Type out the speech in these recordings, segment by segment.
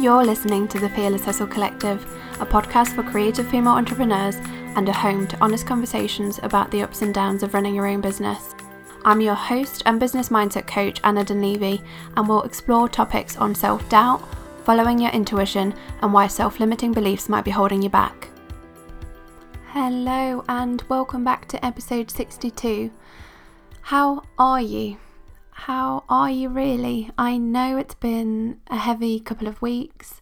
You're listening to the Fearless Hustle Collective, a podcast for creative female entrepreneurs and a home to honest conversations about the ups and downs of running your own business. I'm your host and business mindset coach, Anna Dunleavy, and we'll explore topics on self doubt, following your intuition, and why self limiting beliefs might be holding you back. Hello, and welcome back to episode 62. How are you? How are you really? I know it's been a heavy couple of weeks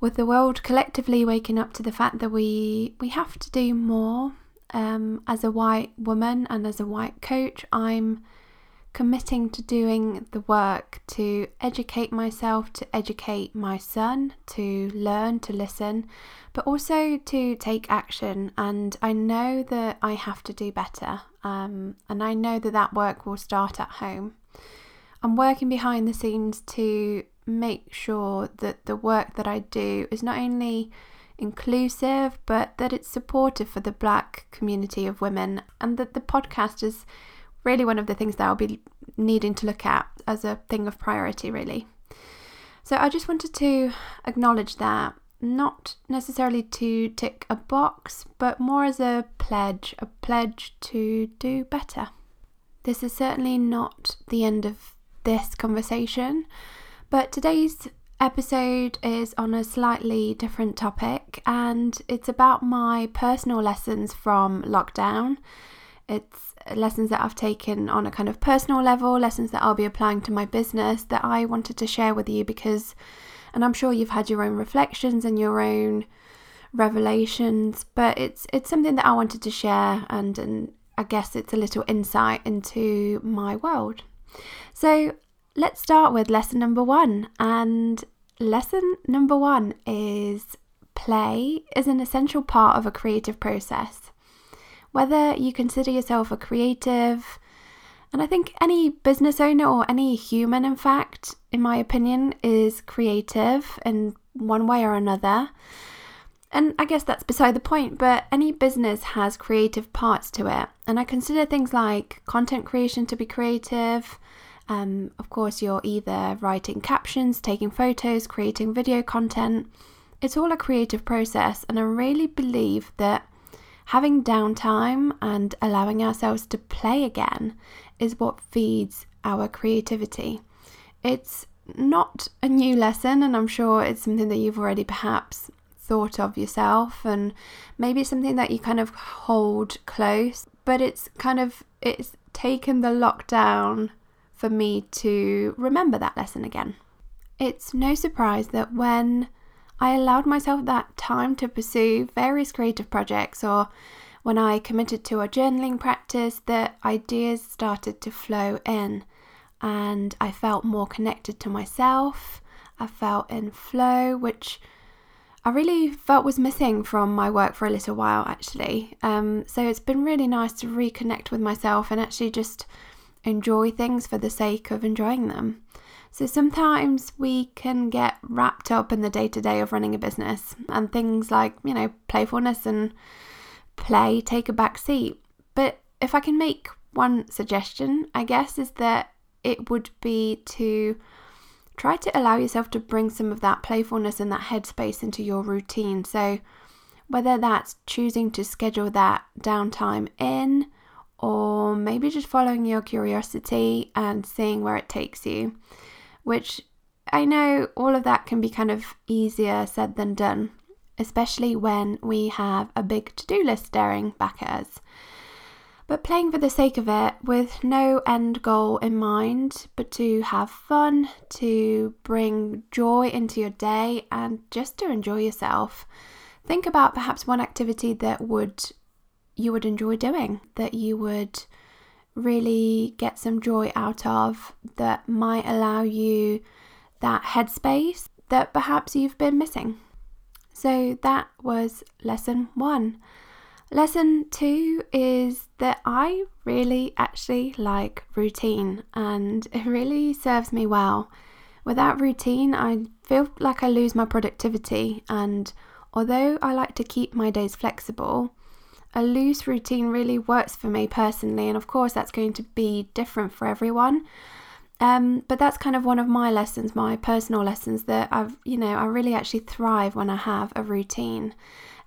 with the world collectively waking up to the fact that we we have to do more um, as a white woman and as a white coach. I'm committing to doing the work to educate myself, to educate my son, to learn, to listen, but also to take action. And I know that I have to do better. Um, and I know that that work will start at home. I'm working behind the scenes to make sure that the work that I do is not only inclusive, but that it's supportive for the black community of women, and that the podcast is really one of the things that I'll be needing to look at as a thing of priority, really. So I just wanted to acknowledge that, not necessarily to tick a box, but more as a pledge, a pledge to do better. This is certainly not the end of this conversation, but today's episode is on a slightly different topic and it's about my personal lessons from lockdown. It's lessons that I've taken on a kind of personal level, lessons that I'll be applying to my business that I wanted to share with you because, and I'm sure you've had your own reflections and your own revelations, but it's it's something that I wanted to share and and I guess it's a little insight into my world. So let's start with lesson number one. And lesson number one is play is an essential part of a creative process. Whether you consider yourself a creative, and I think any business owner or any human, in fact, in my opinion, is creative in one way or another. And I guess that's beside the point, but any business has creative parts to it. And I consider things like content creation to be creative, um, of course, you're either writing captions, taking photos, creating video content. It's all a creative process, and I really believe that having downtime and allowing ourselves to play again is what feeds our creativity. It's not a new lesson, and I'm sure it's something that you've already perhaps thought of yourself, and maybe something that you kind of hold close, but it's kind of it's taken the lockdown for me to remember that lesson again. It's no surprise that when I allowed myself that time to pursue various creative projects or when I committed to a journaling practice, the ideas started to flow in and I felt more connected to myself. I felt in flow, which I really felt was missing from my work for a little while actually. Um, so it's been really nice to reconnect with myself and actually just enjoy things for the sake of enjoying them. So sometimes we can get wrapped up in the day to day of running a business, and things like, you know, playfulness and play take a back seat. But if I can make one suggestion, I guess, is that it would be to try to allow yourself to bring some of that playfulness and that headspace into your routine. So, whether that's choosing to schedule that downtime in, or maybe just following your curiosity and seeing where it takes you, which I know all of that can be kind of easier said than done, especially when we have a big to do list staring back at us. But playing for the sake of it with no end goal in mind, but to have fun, to bring joy into your day, and just to enjoy yourself. Think about perhaps one activity that would you would enjoy doing, that you would really get some joy out of, that might allow you that headspace that perhaps you've been missing. So that was lesson one. Lesson two is that I really actually like routine and it really serves me well. Without routine, I feel like I lose my productivity, and although I like to keep my days flexible, a loose routine really works for me personally, and of course, that's going to be different for everyone. Um, but that's kind of one of my lessons, my personal lessons that I've, you know, I really actually thrive when I have a routine.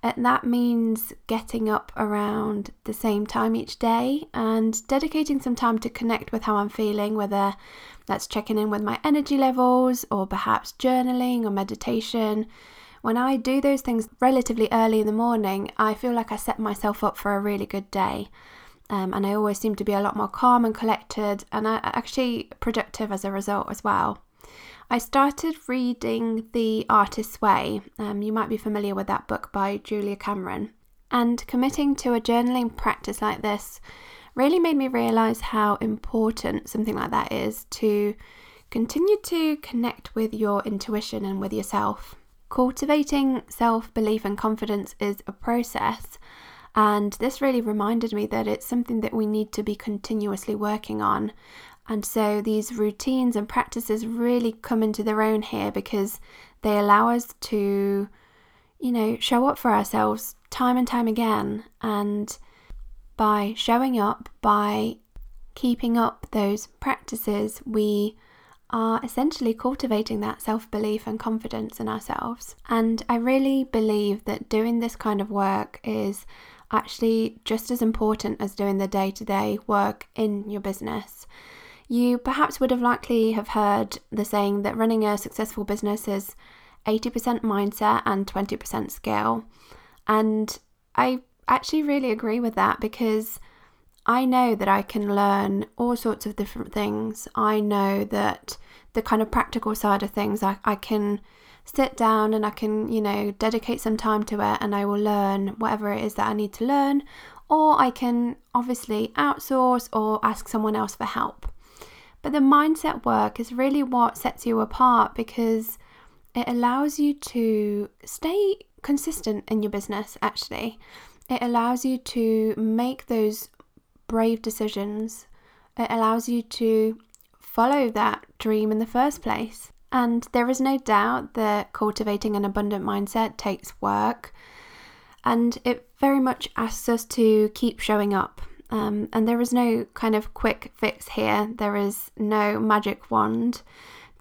And that means getting up around the same time each day and dedicating some time to connect with how I'm feeling, whether that's checking in with my energy levels or perhaps journaling or meditation. When I do those things relatively early in the morning, I feel like I set myself up for a really good day. Um, and I always seem to be a lot more calm and collected and actually productive as a result as well. I started reading The Artist's Way. Um, you might be familiar with that book by Julia Cameron. And committing to a journaling practice like this really made me realize how important something like that is to continue to connect with your intuition and with yourself. Cultivating self belief and confidence is a process, and this really reminded me that it's something that we need to be continuously working on. And so these routines and practices really come into their own here because they allow us to, you know, show up for ourselves time and time again. And by showing up, by keeping up those practices, we are essentially cultivating that self belief and confidence in ourselves. And I really believe that doing this kind of work is actually just as important as doing the day to day work in your business. You perhaps would have likely have heard the saying that running a successful business is 80% mindset and 20% skill. And I actually really agree with that because I know that I can learn all sorts of different things. I know that the kind of practical side of things, I, I can sit down and I can, you know, dedicate some time to it and I will learn whatever it is that I need to learn. Or I can obviously outsource or ask someone else for help. But the mindset work is really what sets you apart because it allows you to stay consistent in your business, actually. It allows you to make those brave decisions. It allows you to follow that dream in the first place. And there is no doubt that cultivating an abundant mindset takes work. And it very much asks us to keep showing up. Um, and there is no kind of quick fix here, there is no magic wand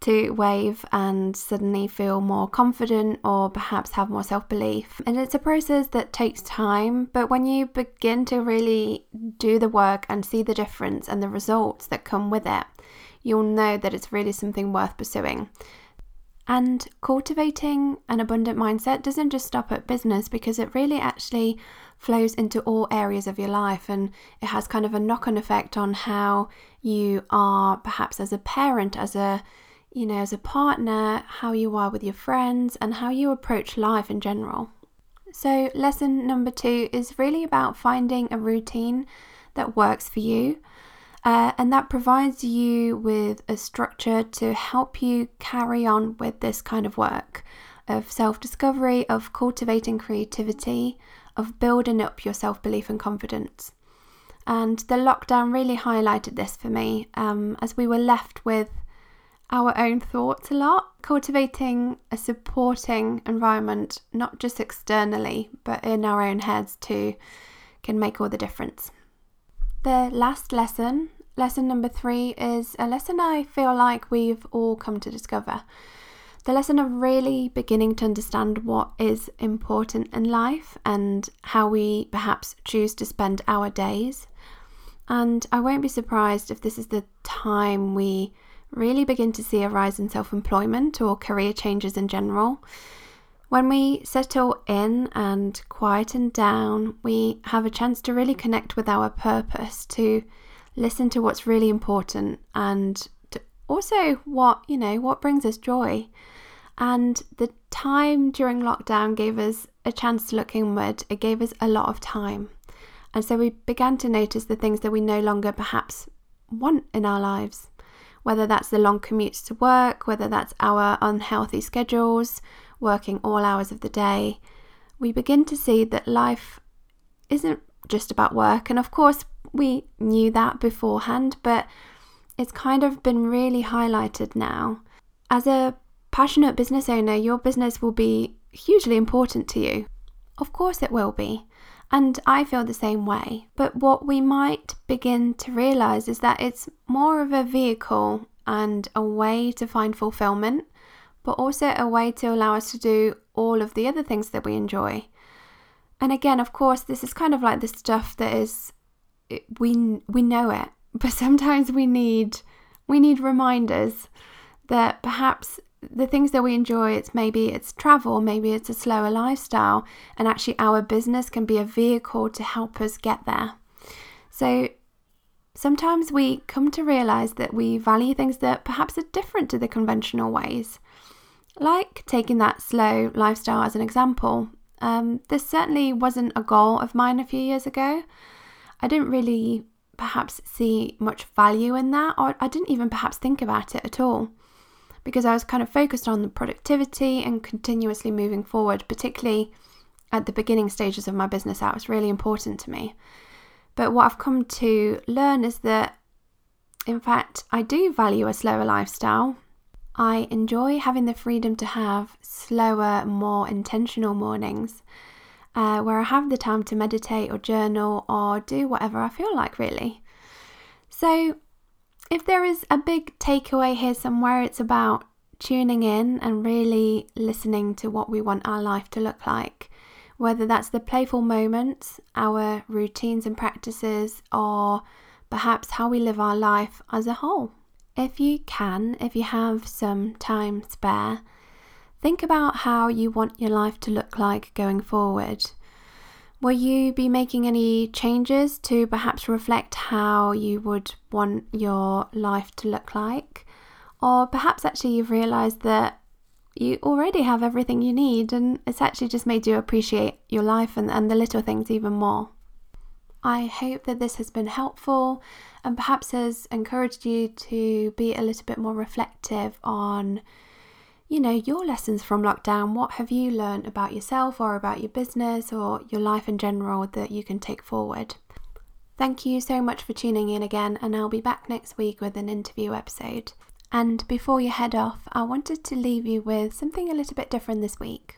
to wave and suddenly feel more confident or perhaps have more self belief. And it's a process that takes time, but when you begin to really do the work and see the difference and the results that come with it, you'll know that it's really something worth pursuing. And cultivating an abundant mindset doesn't just stop at business because it really actually flows into all areas of your life and it has kind of a knock on effect on how you are perhaps as a parent, as a you know, as a partner, how you are with your friends, and how you approach life in general. So, lesson number two is really about finding a routine that works for you uh, and that provides you with a structure to help you carry on with this kind of work of self discovery, of cultivating creativity, of building up your self belief and confidence. And the lockdown really highlighted this for me um, as we were left with our own thoughts a lot. Cultivating a supporting environment, not just externally, but in our own heads too, can make all the difference. The last lesson, lesson number three, is a lesson I feel like we've all come to discover. The lesson of really beginning to understand what is important in life and how we perhaps choose to spend our days. And I won't be surprised if this is the time we really begin to see a rise in self employment or career changes in general. When we settle in and quieten down, we have a chance to really connect with our purpose, to listen to what's really important and also what, you know, what brings us joy. And the time during lockdown gave us a chance to look inward. It gave us a lot of time. And so we began to notice the things that we no longer perhaps want in our lives, whether that's the long commutes to work, whether that's our unhealthy schedules, working all hours of the day, we begin to see that life isn't just about work. And of course, we knew that beforehand, but it's kind of been really highlighted now. As a passionate business owner, your business will be hugely important to you. Of course, it will be. And I feel the same way. But what we might begin to realize is that it's more of a vehicle and a way to find fulfillment, but also a way to allow us to do all of the other things that we enjoy. And again, of course, this is kind of like the stuff that is we we know it, but sometimes we need we need reminders that perhaps the things that we enjoy it's maybe it's travel maybe it's a slower lifestyle and actually our business can be a vehicle to help us get there. So sometimes we come to realize that we value things that perhaps are different to the conventional ways like taking that slow lifestyle as an example. Um, this certainly wasn't a goal of mine a few years ago. I didn't really perhaps see much value in that or i didn't even perhaps think about it at all because I was kind of focused on the productivity and continuously moving forward, particularly at the beginning stages of my business. That was really important to me. But what I've come to learn is that, in fact, I do value a slower lifestyle. I enjoy having the freedom to have slower, more intentional mornings uh, where I have the time to meditate or journal or do whatever I feel like, really. So, if there is a big takeaway here somewhere, it's about tuning in and really listening to what we want our life to look like. Whether that's the playful moments, our routines and practices, or perhaps how we live our life as a whole. If you can, if you have some time spare, think about how you want your life to look like going forward. Will you be making any changes to perhaps reflect how you would want your life to look like? Or perhaps actually you've realised that you already have everything you need and it's actually just made you appreciate your life and, and the little things even more. I hope that this has been helpful and perhaps has encouraged you to be a little bit more reflective on you know, your lessons from lockdown. What have you learned about yourself or about your business or your life in general that you can take forward? Thank you so much for tuning in again, and I'll be back next week with an interview episode. And before you head off, I wanted to leave you with something a little bit different this week.